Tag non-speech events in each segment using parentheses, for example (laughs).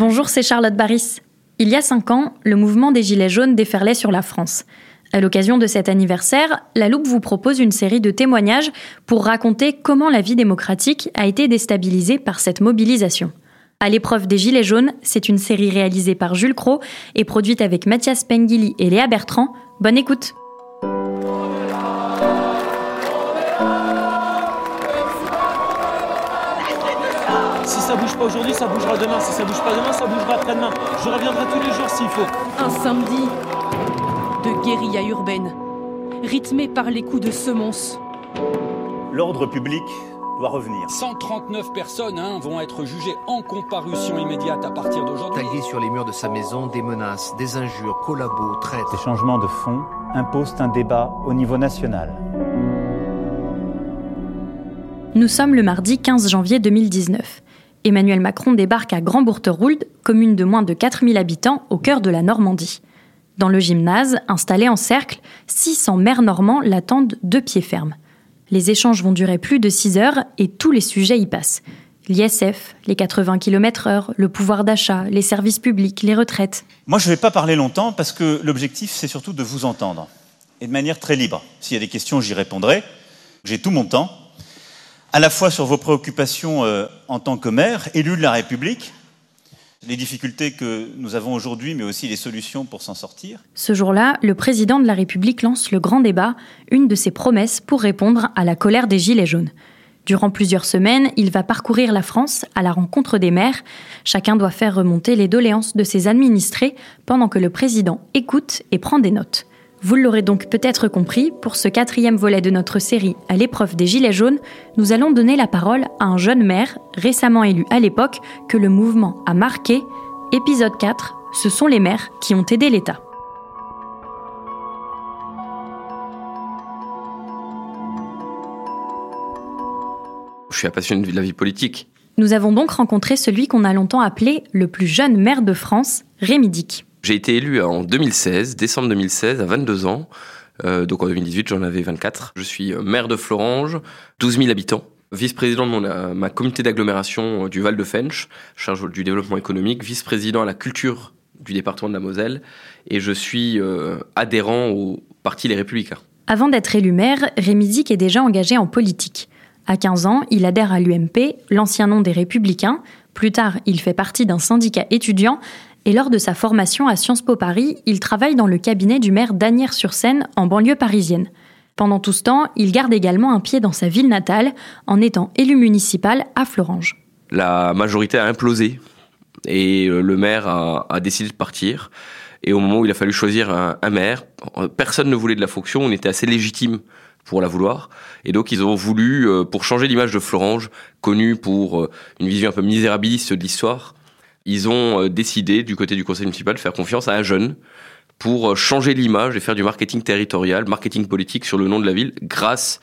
Bonjour, c'est Charlotte Baris. Il y a cinq ans, le mouvement des Gilets jaunes déferlait sur la France. À l'occasion de cet anniversaire, La Loupe vous propose une série de témoignages pour raconter comment la vie démocratique a été déstabilisée par cette mobilisation. À l'épreuve des Gilets jaunes, c'est une série réalisée par Jules Cro et produite avec Mathias Pengili et Léa Bertrand. Bonne écoute pas aujourd'hui, ça bougera demain. Si ça bouge pas demain, ça bougera après-demain. Je reviendrai tous les jours s'il faut. Un samedi de guérilla urbaine, rythmé par les coups de semonce. L'ordre public doit revenir. 139 personnes hein, vont être jugées en comparution immédiate à partir d'aujourd'hui. Tagué sur les murs de sa maison, des menaces, des injures, collabos, traites. Ces changements de fond imposent un débat au niveau national. Nous sommes le mardi 15 janvier 2019. Emmanuel Macron débarque à Grand-Bourterould, commune de moins de 4000 habitants au cœur de la Normandie. Dans le gymnase, installé en cercle, 600 maires normands l'attendent de pied ferme. Les échanges vont durer plus de 6 heures et tous les sujets y passent. L'ISF, les 80 km/h, le pouvoir d'achat, les services publics, les retraites. Moi, je ne vais pas parler longtemps parce que l'objectif, c'est surtout de vous entendre. Et de manière très libre. S'il y a des questions, j'y répondrai. J'ai tout mon temps. À la fois sur vos préoccupations euh, en tant que maire, élu de la République, les difficultés que nous avons aujourd'hui, mais aussi les solutions pour s'en sortir. Ce jour-là, le président de la République lance le grand débat, une de ses promesses pour répondre à la colère des Gilets jaunes. Durant plusieurs semaines, il va parcourir la France à la rencontre des maires. Chacun doit faire remonter les doléances de ses administrés pendant que le président écoute et prend des notes. Vous l'aurez donc peut-être compris, pour ce quatrième volet de notre série à l'épreuve des Gilets jaunes, nous allons donner la parole à un jeune maire, récemment élu à l'époque, que le mouvement a marqué. Épisode 4, ce sont les maires qui ont aidé l'État. Je suis un passionné de la vie politique. Nous avons donc rencontré celui qu'on a longtemps appelé le plus jeune maire de France, Rémi Dick. J'ai été élu en 2016, décembre 2016, à 22 ans. Euh, donc en 2018, j'en avais 24. Je suis maire de Florange, 12 000 habitants. Vice-président de mon, euh, ma communauté d'agglomération euh, du Val de Fench, charge du développement économique, vice-président à la culture du département de la Moselle, et je suis euh, adhérent au parti Les Républicains. Avant d'être élu maire, Rémi Dick est déjà engagé en politique. À 15 ans, il adhère à l'UMP, l'ancien nom des Républicains. Plus tard, il fait partie d'un syndicat étudiant et lors de sa formation à Sciences Po Paris, il travaille dans le cabinet du maire d'Agnières-sur-Seine en banlieue parisienne. Pendant tout ce temps, il garde également un pied dans sa ville natale en étant élu municipal à Florange. La majorité a implosé et euh, le maire a, décidé de partir. Et au moment où il a fallu choisir un, un maire, personne ne voulait de la fonction, on était assez légitime pour la vouloir. Et donc ils ont voulu, euh, pour changer l'image de Florange, connue pour euh, une vision un peu misérabiliste de l'histoire, ils ont euh, décidé du côté du conseil municipal de faire confiance à un jeune pour changer l'image et faire du marketing territorial, marketing politique sur le nom de la ville grâce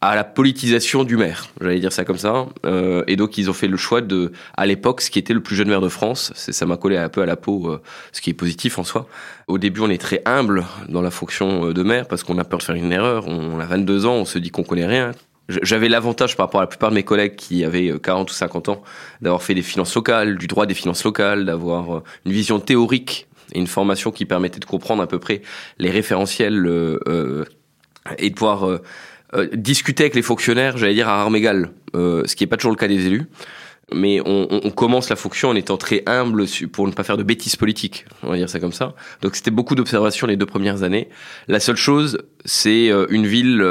à la politisation du maire, j'allais dire ça comme ça. Euh, et donc ils ont fait le choix de, à l'époque, ce qui était le plus jeune maire de France. Ça m'a collé un peu à la peau, euh, ce qui est positif en soi. Au début, on est très humble dans la fonction de maire parce qu'on a peur de faire une erreur. On, a 22 ans, on se dit qu'on connaît rien. J'avais l'avantage par rapport à la plupart de mes collègues qui avaient 40 ou 50 ans d'avoir fait des finances locales, du droit des finances locales, d'avoir une vision théorique et une formation qui permettait de comprendre à peu près les référentiels euh, euh, et de pouvoir euh, euh, discuter avec les fonctionnaires, j'allais dire à armes égales, euh, ce qui n'est pas toujours le cas des élus. Mais on, on, commence la fonction en étant très humble pour ne pas faire de bêtises politiques, on va dire ça comme ça. Donc c'était beaucoup d'observations les deux premières années. La seule chose, c'est euh, une ville,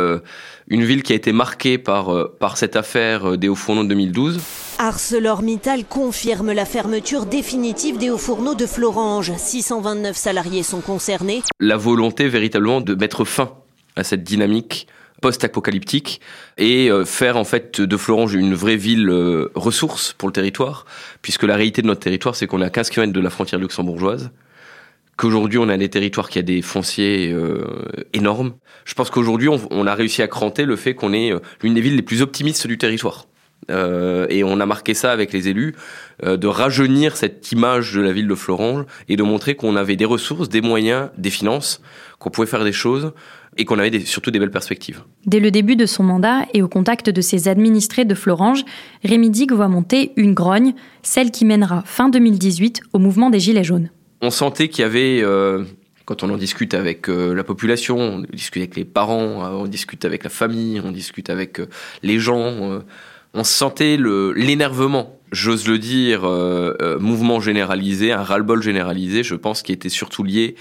une ville qui a été marquée par par cette affaire des hauts fourneaux de 2012. ArcelorMittal confirme la fermeture définitive des hauts fourneaux de Florange. 629 salariés sont concernés. La volonté véritablement de mettre fin à cette dynamique post-apocalyptique et euh, faire en fait de Florange une vraie ville euh, ressource pour le territoire, puisque la réalité de notre territoire, c'est qu'on est à 15 km de la frontière luxembourgeoise, qu'aujourd'hui on a des territoires qui a des fonciers euh, énormes. Je pense qu'aujourd'hui on, a réussi à cranter le fait qu'on est l'une des villes les plus optimistes du territoire. et on a marqué ça avec les élus, de rajeunir cette image de la ville de Florange et de montrer qu'on avait des ressources, des moyens, des finances, qu'on pouvait faire des choses et qu'on avait surtout des belles perspectives. Dès le début de son mandat et au contact de ses administrés de Florange, Rémi Digue voit monter une grogne, celle qui mènera fin 2018 au mouvement des Gilets jaunes. On sentait qu'il y avait, euh, quand on en discute avec euh, la population, on discute avec les parents, euh, on discute avec la famille, on discute avec les gens, on sentait l'énervement j'ose le dire, mouvement généralisé, un ras-le-bol généralisé, je pense, qui était surtout lié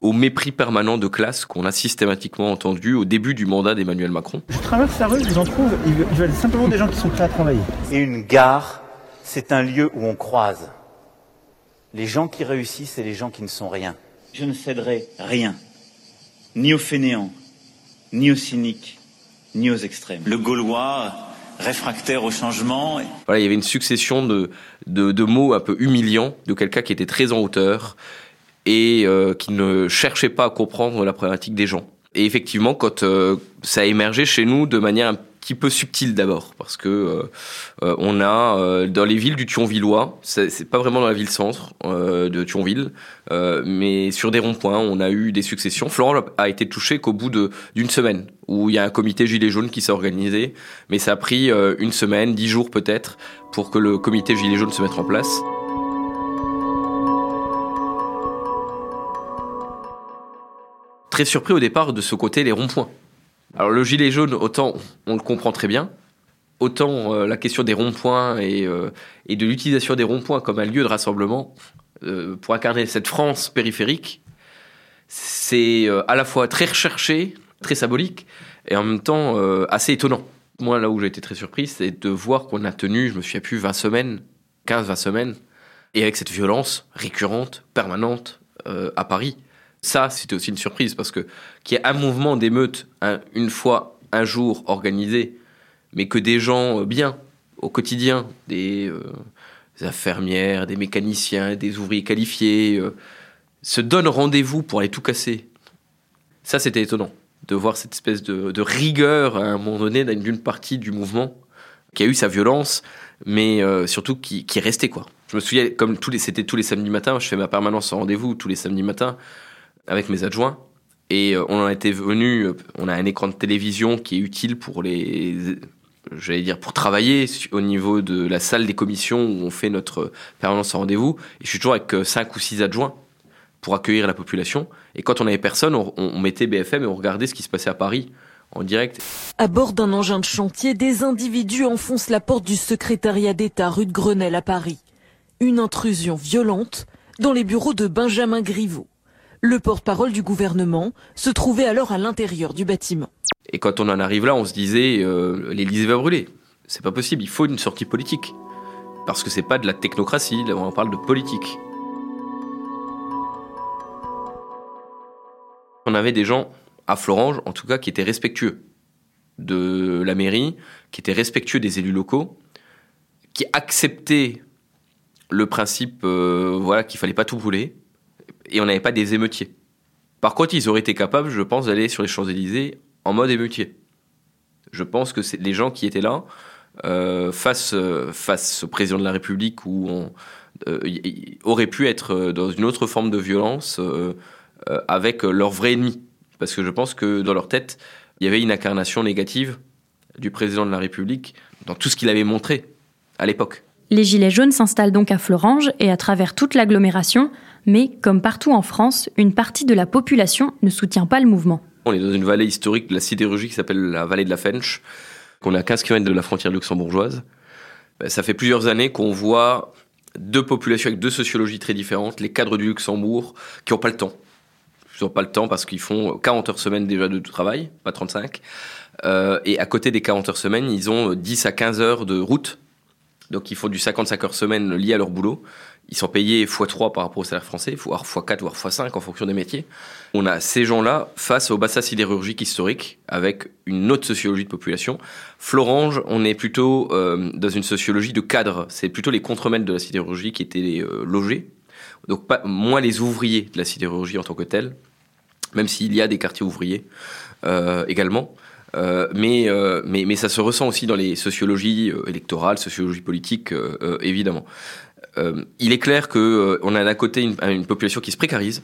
au mépris permanent de classe qu'on a systématiquement entendu au début du mandat d'Emmanuel Macron. Je traverse la rue, je vous en trouve, ils veulent simplement des gens qui sont prêts à travailler. Et une gare, c'est un lieu où on croise. Les gens qui réussissent et les gens qui ne sont rien. Je ne céderai rien, ni aux fainéants, ni aux cyniques, ni aux extrêmes. Le Gaulois, réfractaire au changement. Voilà, il y avait une succession de, de, de mots un peu humiliants de quelqu'un qui était très en hauteur, et euh, qui ne cherchait pas à comprendre la problématique des gens. Et effectivement, quand euh, ça a émergé chez nous de manière un peu subtile d'abord, parce que euh, on a dans les villes du Thionvillois, c'est pas vraiment dans la ville centre de Thionville, mais sur des ronds-points, on a eu des successions. Florent a été touché qu'au bout d'une semaine, où il y a un comité gilet jaune qui s'est organisé, mais ça a pris une semaine, dix jours peut-être, pour que le comité gilet jaune se mette en place. très surpris au départ de ce côté les ronds-points. Alors le gilet jaune, autant on le comprend très bien, autant euh, la question des ronds-points et, euh, et, de l'utilisation des ronds-points comme un lieu de rassemblement euh, pour incarner cette France périphérique, c'est à la fois très recherché, très symbolique et en même temps assez étonnant. Moi, là où j'ai été très surpris, c'est de voir qu'on a tenu, je me souviens plus, 20 semaines, 15-20 semaines, et avec cette violence récurrente, permanente à Paris. Ça, c'était aussi une surprise parce que qu'il y ait un mouvement d'émeute une fois, un jour organisé, mais que des gens euh, bien au quotidien, des, euh, infirmières, des mécaniciens, des ouvriers qualifiés, euh, se donnent rendez-vous pour aller tout casser. Ça, c'était étonnant de voir cette espèce de, rigueur à un moment donné d'une partie du mouvement qui a eu sa violence, mais surtout qui, qui restait quoi. Je me souviens, comme c'était tous les samedis matins, je fais ma permanence en rendez-vous tous les samedis matins avec mes adjoints. Et euh, on en était venu, euh, on a un écran de télévision qui est utile pour les, j'allais dire, pour travailler au niveau de la salle des commissions où on fait notre permanence en rendez-vous. Et je suis toujours avec euh, cinq ou six adjoints pour accueillir la population. Et quand on avait personne, on, mettait BFM et on regardait ce qui se passait à Paris en direct. À bord d'un engin de chantier, des individus enfoncent la porte du secrétariat d'État rue de Grenelle à Paris. Une intrusion violente dans les bureaux de Benjamin Griveaux. Le porte-parole du gouvernement se trouvait alors à l'intérieur du bâtiment. Et quand on en arrive là, on se disait euh, l'Élysée va brûler. C'est pas possible, il faut une sortie politique. Parce que c'est pas de la technocratie, on parle de politique. On avait des gens à Florange, en tout cas, qui étaient respectueux de la mairie, qui étaient respectueux des élus locaux, qui acceptaient le principe, euh, voilà, qu'il fallait pas tout brûler, et on n'avait pas des émeutiers. Par contre, ils auraient été capables, je pense, d'aller sur les Champs-Élysées en mode émeutier. Je pense que les gens qui étaient là, euh, face, euh, face au président de la République, où on euh, aurait pu être dans une autre forme de violence avec leur vrai ennemi. Parce que je pense que dans leur tête, il y avait une incarnation négative du président de la République dans tout ce qu'il avait montré à l'époque. Les Gilets jaunes s'installent donc à Florange et à travers toute l'agglomération, mais comme partout en France, une partie de la population ne soutient pas le mouvement. On est dans une vallée historique de la sidérurgie qui s'appelle la vallée de la Fench, qu'on est à 15 km de la frontière luxembourgeoise. Ben, ça fait plusieurs années qu'on voit deux populations avec deux sociologies très différentes, les cadres du Luxembourg qui n'ont pas le temps. Ils n'ont pas le temps parce qu'ils font 40 heures semaine déjà de travail, pas 35. Euh, et à côté des 40 heures semaine, ils ont 10 à 15 heures de route. Donc ils font du 55 heures semaine lié à leur boulot. Ils sont payés x3 par rapport au salaire français, voire x4, voire x5 en fonction des métiers. On a ces gens-là face au bassin sidérurgique historique avec une autre sociologie de population. Florange, on est plutôt euh, dans une sociologie de cadre. C'est plutôt les contremaîtres de la sidérurgie qui étaient euh, logés. Donc pas, moins les ouvriers de la sidérurgie en tant que tels, même s'il y a des quartiers ouvriers euh, également. Euh, mais, euh, mais, mais ça se ressent aussi dans les sociologies euh, électorales, sociologie politique, évidemment. il est clair que on a d'un côté une, une, population qui se précarise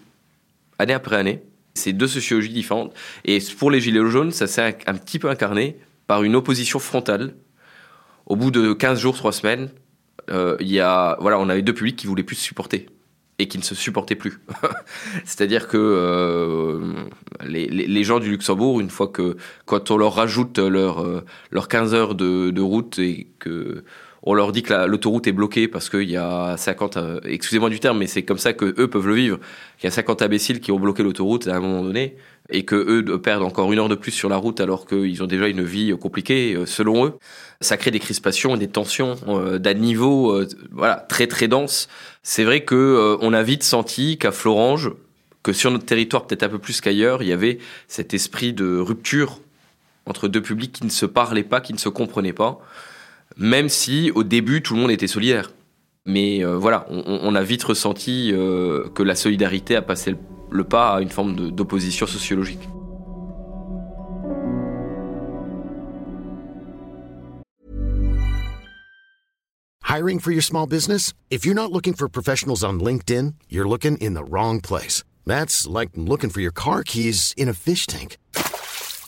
année après année. C'est deux sociologies différentes. Et pour les Gilets jaunes, ça s'est un, un, petit peu incarné par une opposition frontale. Au bout de 15 jours, 3 semaines, il y a, voilà, on avait deux publics qui voulaient plus se supporter et qui ne se supportaient plus. (laughs) C'est-à-dire que euh, les, gens du Luxembourg, une fois que quand on leur rajoute euh, leurs 15 heures de, de, route et que on leur dit que l'autoroute est bloquée parce qu'il y a 50, euh, excusez-moi du terme, mais c'est comme ça que eux peuvent le vivre, qu'il y a 50 imbéciles qui ont bloqué l'autoroute à un moment donné et que eux perdent encore une heure de plus sur la route alors qu'ils ont déjà une vie compliquée euh, selon eux. Ça crée des crispations et des tensions euh, d'un niveau euh, voilà très très dense. C'est vrai que on a vite senti qu'à Florange, que sur notre territoire peut-être un peu plus qu'ailleurs, il y avait cet esprit de rupture entre deux publics qui ne se parlaient pas, qui ne se comprenaient pas, même si au début tout le monde était solidaire. Mais voilà, on, a vite ressenti que la solidarité a passé le pas à une forme d'opposition sociologique. Hiring for your small business? If you're not looking for professionals on LinkedIn, you're looking in the wrong place. That's like looking for your car keys in a fish tank.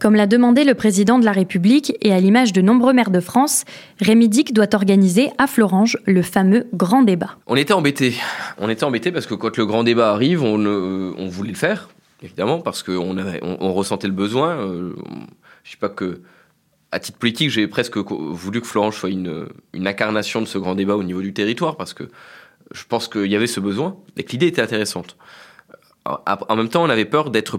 Comme l'a demandé le président de la République et à l'image de nombreux maires de France, Rémi Dick doit organiser à Florange le fameux grand débat. On était embêtés. On était embêtés parce que quand le grand débat arrive, on, euh, voulait le faire évidemment, parce qu'on on, ressentait le besoin. Euh, je sais pas que, à titre politique, j'ai presque voulu que Florence soit une, incarnation de ce grand débat au niveau du territoire, parce que je pense qu'il y avait ce besoin et que l'idée était intéressante. En même temps, on avait peur d'être.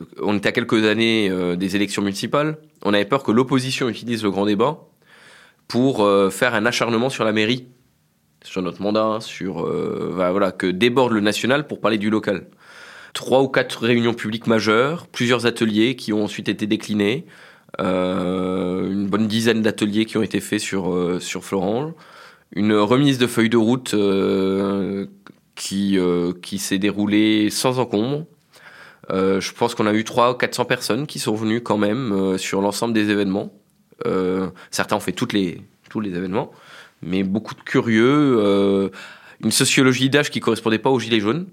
Euh, on était à quelques années euh, des élections municipales. On avait peur que l'opposition utilise le grand débat pour faire un acharnement sur la mairie, sur notre mandat, sur voilà que déborde le national pour parler du local trois ou quatre réunions publiques majeures, plusieurs ateliers qui ont ensuite été déclinés, euh, une bonne dizaine d'ateliers qui ont été faits sur, euh, sur Florange, une remise de feuilles de route euh, qui, qui s'est déroulée sans encombre. Je pense qu'on a eu 300 ou 400 personnes qui sont venues quand même sur l'ensemble des événements. certains ont fait toutes les, tous les événements, mais beaucoup de curieux. une sociologie d'âge qui correspondait pas aux Gilets jaunes,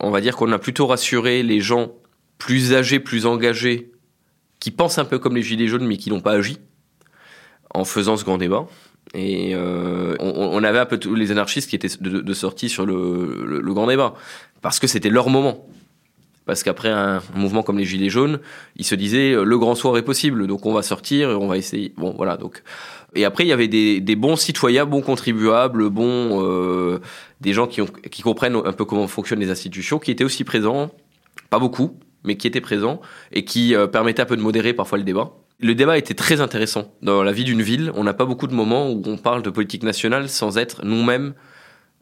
on va dire qu'on a plutôt rassuré les gens plus âgés, plus engagés, qui pensent un peu comme les Gilets jaunes, mais qui n'ont pas agi, en faisant ce grand débat. Et euh, on, avait un peu tous les anarchistes qui étaient de, sortie sur le, grand débat, parce que c'était leur moment. Parce qu'après un, mouvement comme les Gilets jaunes, ils se disaient le grand soir est possible, donc on va sortir, et on va essayer. Bon, voilà. Donc et après, il y avait des, bons citoyens, bons contribuables, bons euh, des gens qui, qui comprennent un peu comment fonctionnent les institutions, qui étaient aussi présents, pas beaucoup, mais qui étaient présents et qui euh, permettaient un peu de modérer parfois le débat. Le débat était très intéressant. Dans la vie d'une ville, on n'a pas beaucoup de moments où on parle de politique nationale sans être nous-mêmes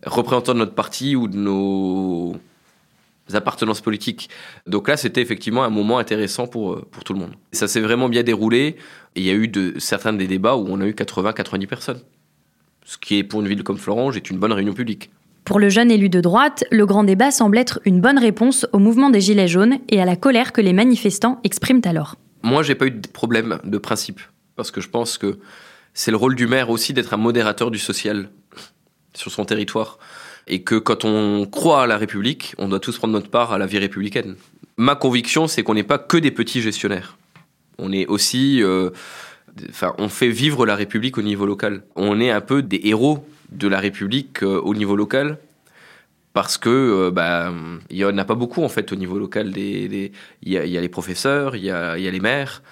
représentants de notre parti ou de nos appartenances politiques. Donc là, c'était effectivement un moment intéressant pour, euh, pour tout le monde. Ça s'est vraiment bien déroulé. Et il y a eu de, certains des débats où on a eu 80-90 personnes. Ce qui est pour une ville comme Florange est une bonne réunion publique. Pour le jeune élu de droite, le grand débat semble être une bonne réponse au mouvement des Gilets jaunes et à la colère que les manifestants expriment alors. Moi, j'ai pas eu de problème de principe. Parce que je pense que c'est le rôle du maire aussi d'être un modérateur du social sur son territoire. Et que quand on croit à la République, on doit tous prendre notre part à la vie républicaine. Ma conviction, c'est qu'on n'est pas que des petits gestionnaires. On est aussi, euh, on fait vivre la République au niveau local. On est un peu des héros de la République euh, au niveau local parce que euh, bah, y en a pas beaucoup en fait au niveau local. Il y, a, les professeurs, il y a, les maires,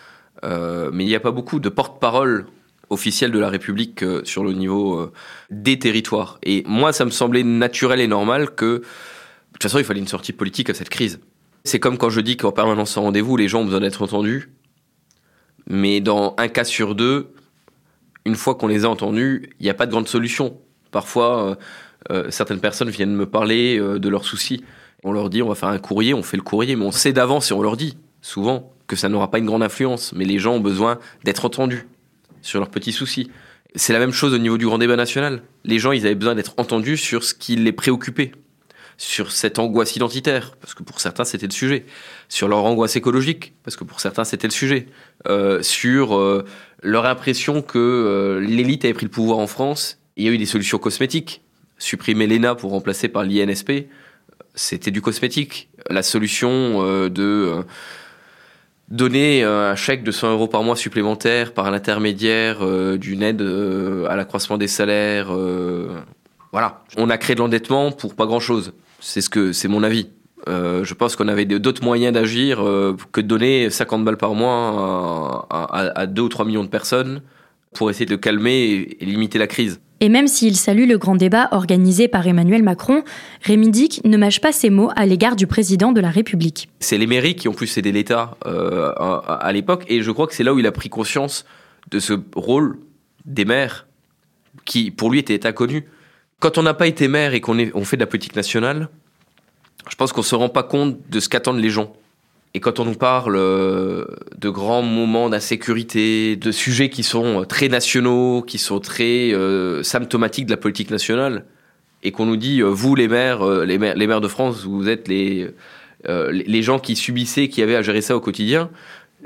mais il n'y a pas beaucoup de porte-parole officielle de la République sur le niveau des territoires. Et moi, ça me semblait naturel et normal que, de toute façon, il fallait une sortie politique à cette crise. C'est comme quand je dis qu'en permanence sans rendez-vous, les gens ont besoin d'être entendus. Mais dans un cas sur deux, une fois qu'on les a entendus, il n'y a pas de grande solution. Parfois, euh, euh, certaines personnes viennent me parler euh, de leurs soucis. On leur dit on va faire un courrier, on fait le courrier, mais on sait d'avance et on leur dit souvent que ça n'aura pas une grande influence. Mais les gens ont besoin d'être entendus sur leurs petits soucis. C'est la même chose au niveau du grand débat national. Les gens, ils avaient besoin d'être entendus sur ce qui les préoccupait sur cette angoisse identitaire, parce que pour certains c'était le sujet, sur leur angoisse écologique, parce que pour certains c'était le sujet, euh, sur euh, leur impression que euh, l'élite avait pris le pouvoir en France. Il y a eu des solutions cosmétiques. Supprimer l'ENA pour remplacer par l'INSP, c'était du cosmétique. La solution de donner un chèque de 100 euros par mois supplémentaire par l'intermédiaire d'une aide à l'accroissement des salaires, voilà. On a créé de l'endettement pour pas grand chose. C'est ce que c'est mon avis. Euh, je pense qu'on avait d'autres moyens d'agir euh, que de donner 50 balles par mois à, 2 ou 3 millions de personnes pour essayer de calmer et, limiter la crise. Et même s'il salue le grand débat organisé par Emmanuel Macron, Rémi Dick ne mâche pas ses mots à l'égard du président de la République. C'est les mairies qui ont plus cédé l'État euh, à, l'époque, et je crois que c'est là où il a pris conscience de ce rôle des maires, qui pour lui était inconnu quand on n'a pas été maire et qu'on on fait de la politique nationale, je pense qu'on se rend pas compte de ce qu'attendent les gens. Et quand on nous parle euh, de grands moments d'insécurité, de sujets qui sont très nationaux, qui sont très euh, symptomatiques de la politique nationale, et qu'on nous dit, euh, vous les maires, les maires, de France, vous êtes les, les gens qui subissaient, qui avaient à gérer ça au quotidien,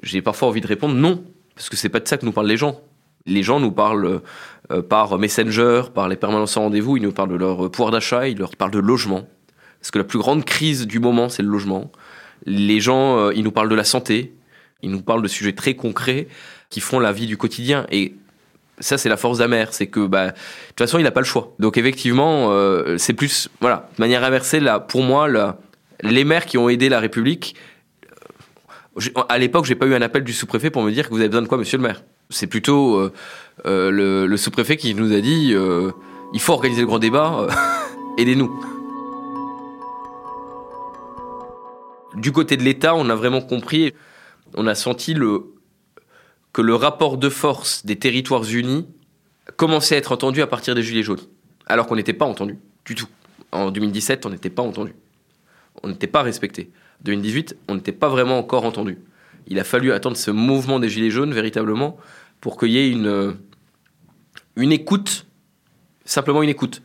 j'ai parfois envie de répondre non, parce que c'est pas de ça que nous parlent les gens. Les gens nous parlent euh, par Messenger, par les permanences en rendez-vous, ils nous parlent de leur pouvoir d'achat, ils leur parlent de logement. Parce que la plus grande crise du moment, c'est le logement. Les gens, euh, ils nous parlent de la santé, ils nous parlent de sujets très concrets qui font la vie du quotidien. Et ça, c'est la force d'Amer, c'est que bah, de toute façon, il n'a pas le choix. Donc effectivement, euh, c'est plus, voilà, de manière inversée, là, pour moi, les maires qui ont aidé la République, à l'époque, j'ai pas eu un appel du sous-préfet pour me dire que vous avez besoin de quoi, monsieur le maire. C'est plutôt euh, euh, le, sous-préfet qui nous a dit euh, il faut organiser le grand débat, (laughs) aidez-nous. Du côté de l'État, on a vraiment compris, on a senti le, que le rapport de force des territoires unis commençait à être entendu à partir des Gilets jaunes, alors qu'on n'était pas entendu du tout. En 2017, on n'était pas entendu. On n'était pas respecté. En 2018, on n'était pas vraiment encore entendu. Il a fallu attendre ce mouvement des Gilets jaunes véritablement pour qu'il y ait une, une écoute, simplement une écoute.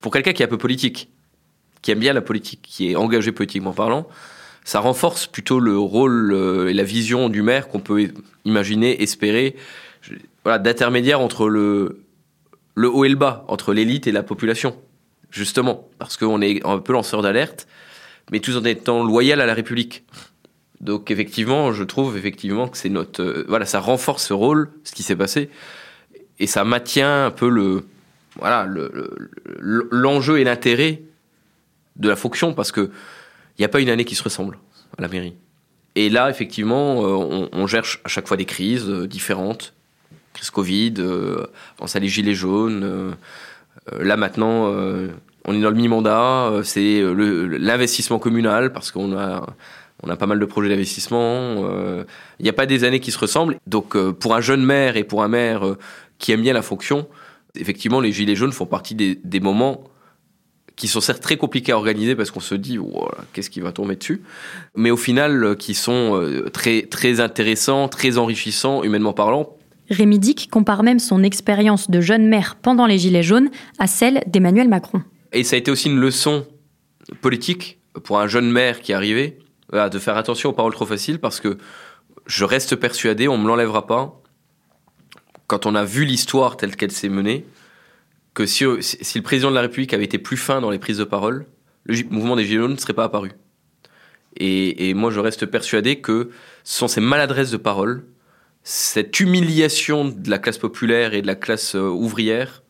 Pour quelqu'un qui est un peu politique, qui aime bien la politique, qui est engagé politiquement parlant, ça renforce plutôt le rôle euh, et la vision du maire qu'on peut imaginer, espérer, voilà, d'intermédiaire entre le, le haut et le bas, entre l'élite et la population, justement, parce qu'on est un peu lanceur d'alerte, mais tout en étant loyal à la République. Donc effectivement, je trouve effectivement que c'est notre euh, voilà, ça renforce ce rôle, ce qui s'est passé, et ça maintient un peu le voilà l'enjeu et l'intérêt de la fonction parce que n'y a pas une année qui se ressemble à la mairie. Et là, effectivement, euh, on, cherche à chaque fois des crises euh, différentes, crise Covid, on ça les gilets jaunes. là maintenant, on est dans le mi-mandat, c'est l'investissement communal parce qu'on a on a pas mal de projets d'investissement. Euh, il n'y a pas des années qui se ressemblent. Donc, euh, pour un jeune maire et pour un maire euh, qui aime bien la fonction, effectivement, les gilets jaunes font partie des, moments qui sont certes très compliqués à organiser parce qu'on se dit qu'est-ce qui va tomber dessus, mais au final qui sont très très intéressants, très enrichissants humainement parlant. Rémi Dick compare même son expérience de jeune maire pendant les gilets jaunes à celle d'Emmanuel Macron. Et ça a été aussi une leçon politique pour un jeune maire qui arrivait de faire attention aux paroles trop faciles parce que je reste persuadé, on me l'enlèvera pas, quand on a vu l'histoire telle qu'elle s'est menée, que si, si, le président de la République avait été plus fin dans les prises de parole, le mouvement des Gilets jaunes ne serait pas apparu. Et, et, moi, je reste persuadé que ce sont ces maladresses de parole, cette humiliation de la classe populaire et de la classe euh, ouvrière,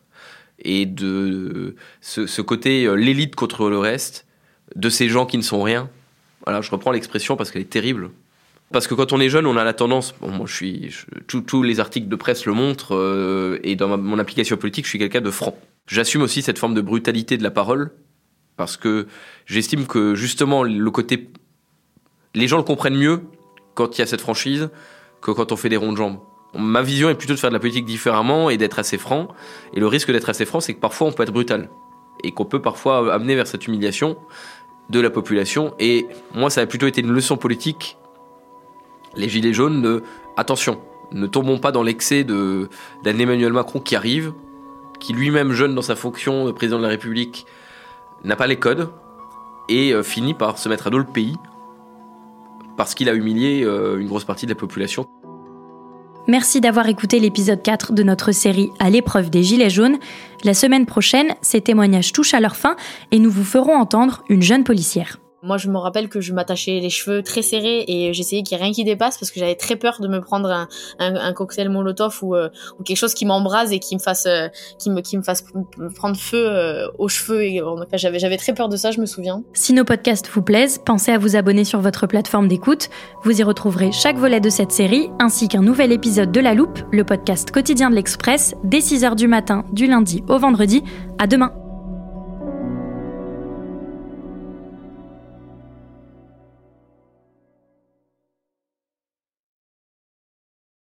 et de ce, ce côté euh, l'élite contre le reste, de ces gens qui ne sont rien. Voilà, je reprends l'expression parce qu'elle est terrible. Parce que quand on est jeune, on a la tendance. Bon, moi, je suis. tous les articles de presse le montrent, euh, et dans mon application politique, je suis quelqu'un de franc. J'assume aussi cette forme de brutalité de la parole, parce que j'estime que justement, le côté. Les gens le comprennent mieux quand il y a cette franchise que quand on fait des ronds de jambes. Ma vision est plutôt de faire de la politique différemment et d'être assez franc. Et le risque d'être assez franc, c'est que parfois on peut être brutal. Et qu'on peut parfois amener vers cette humiliation de la population. Et moi, ça a plutôt été une leçon politique les gilets jaunes, ne, attention, ne tombons pas dans l'excès d'un Emmanuel Macron qui arrive, qui lui-même jeune dans sa fonction de président de la République n'a pas les codes et euh, finit par se mettre à dos le pays parce qu'il a humilié euh, une grosse partie de la population. Merci d'avoir écouté l'épisode 4 de notre série À l'épreuve des Gilets jaunes. La semaine prochaine, ces témoignages touchent à leur fin et nous vous ferons entendre une jeune policière. Moi, je me rappelle que je m'attachais les cheveux très serrés et j'essayais qu'il n'y ait rien qui dépasse parce que j'avais très peur de me prendre un, un, un cocktail Molotov ou, euh, ou, quelque chose qui m'embrase et qui me fasse, euh, qui me, qui me fasse prendre feu euh, aux cheveux. Et j'avais, j'avais très peur de ça, je me souviens. Si nos podcasts vous plaisent, pensez à vous abonner sur votre plateforme d'écoute. Vous y retrouverez chaque volet de cette série ainsi qu'un nouvel épisode de La Loupe, le podcast quotidien de l'Express, dès 6h du matin, du lundi au vendredi. À demain.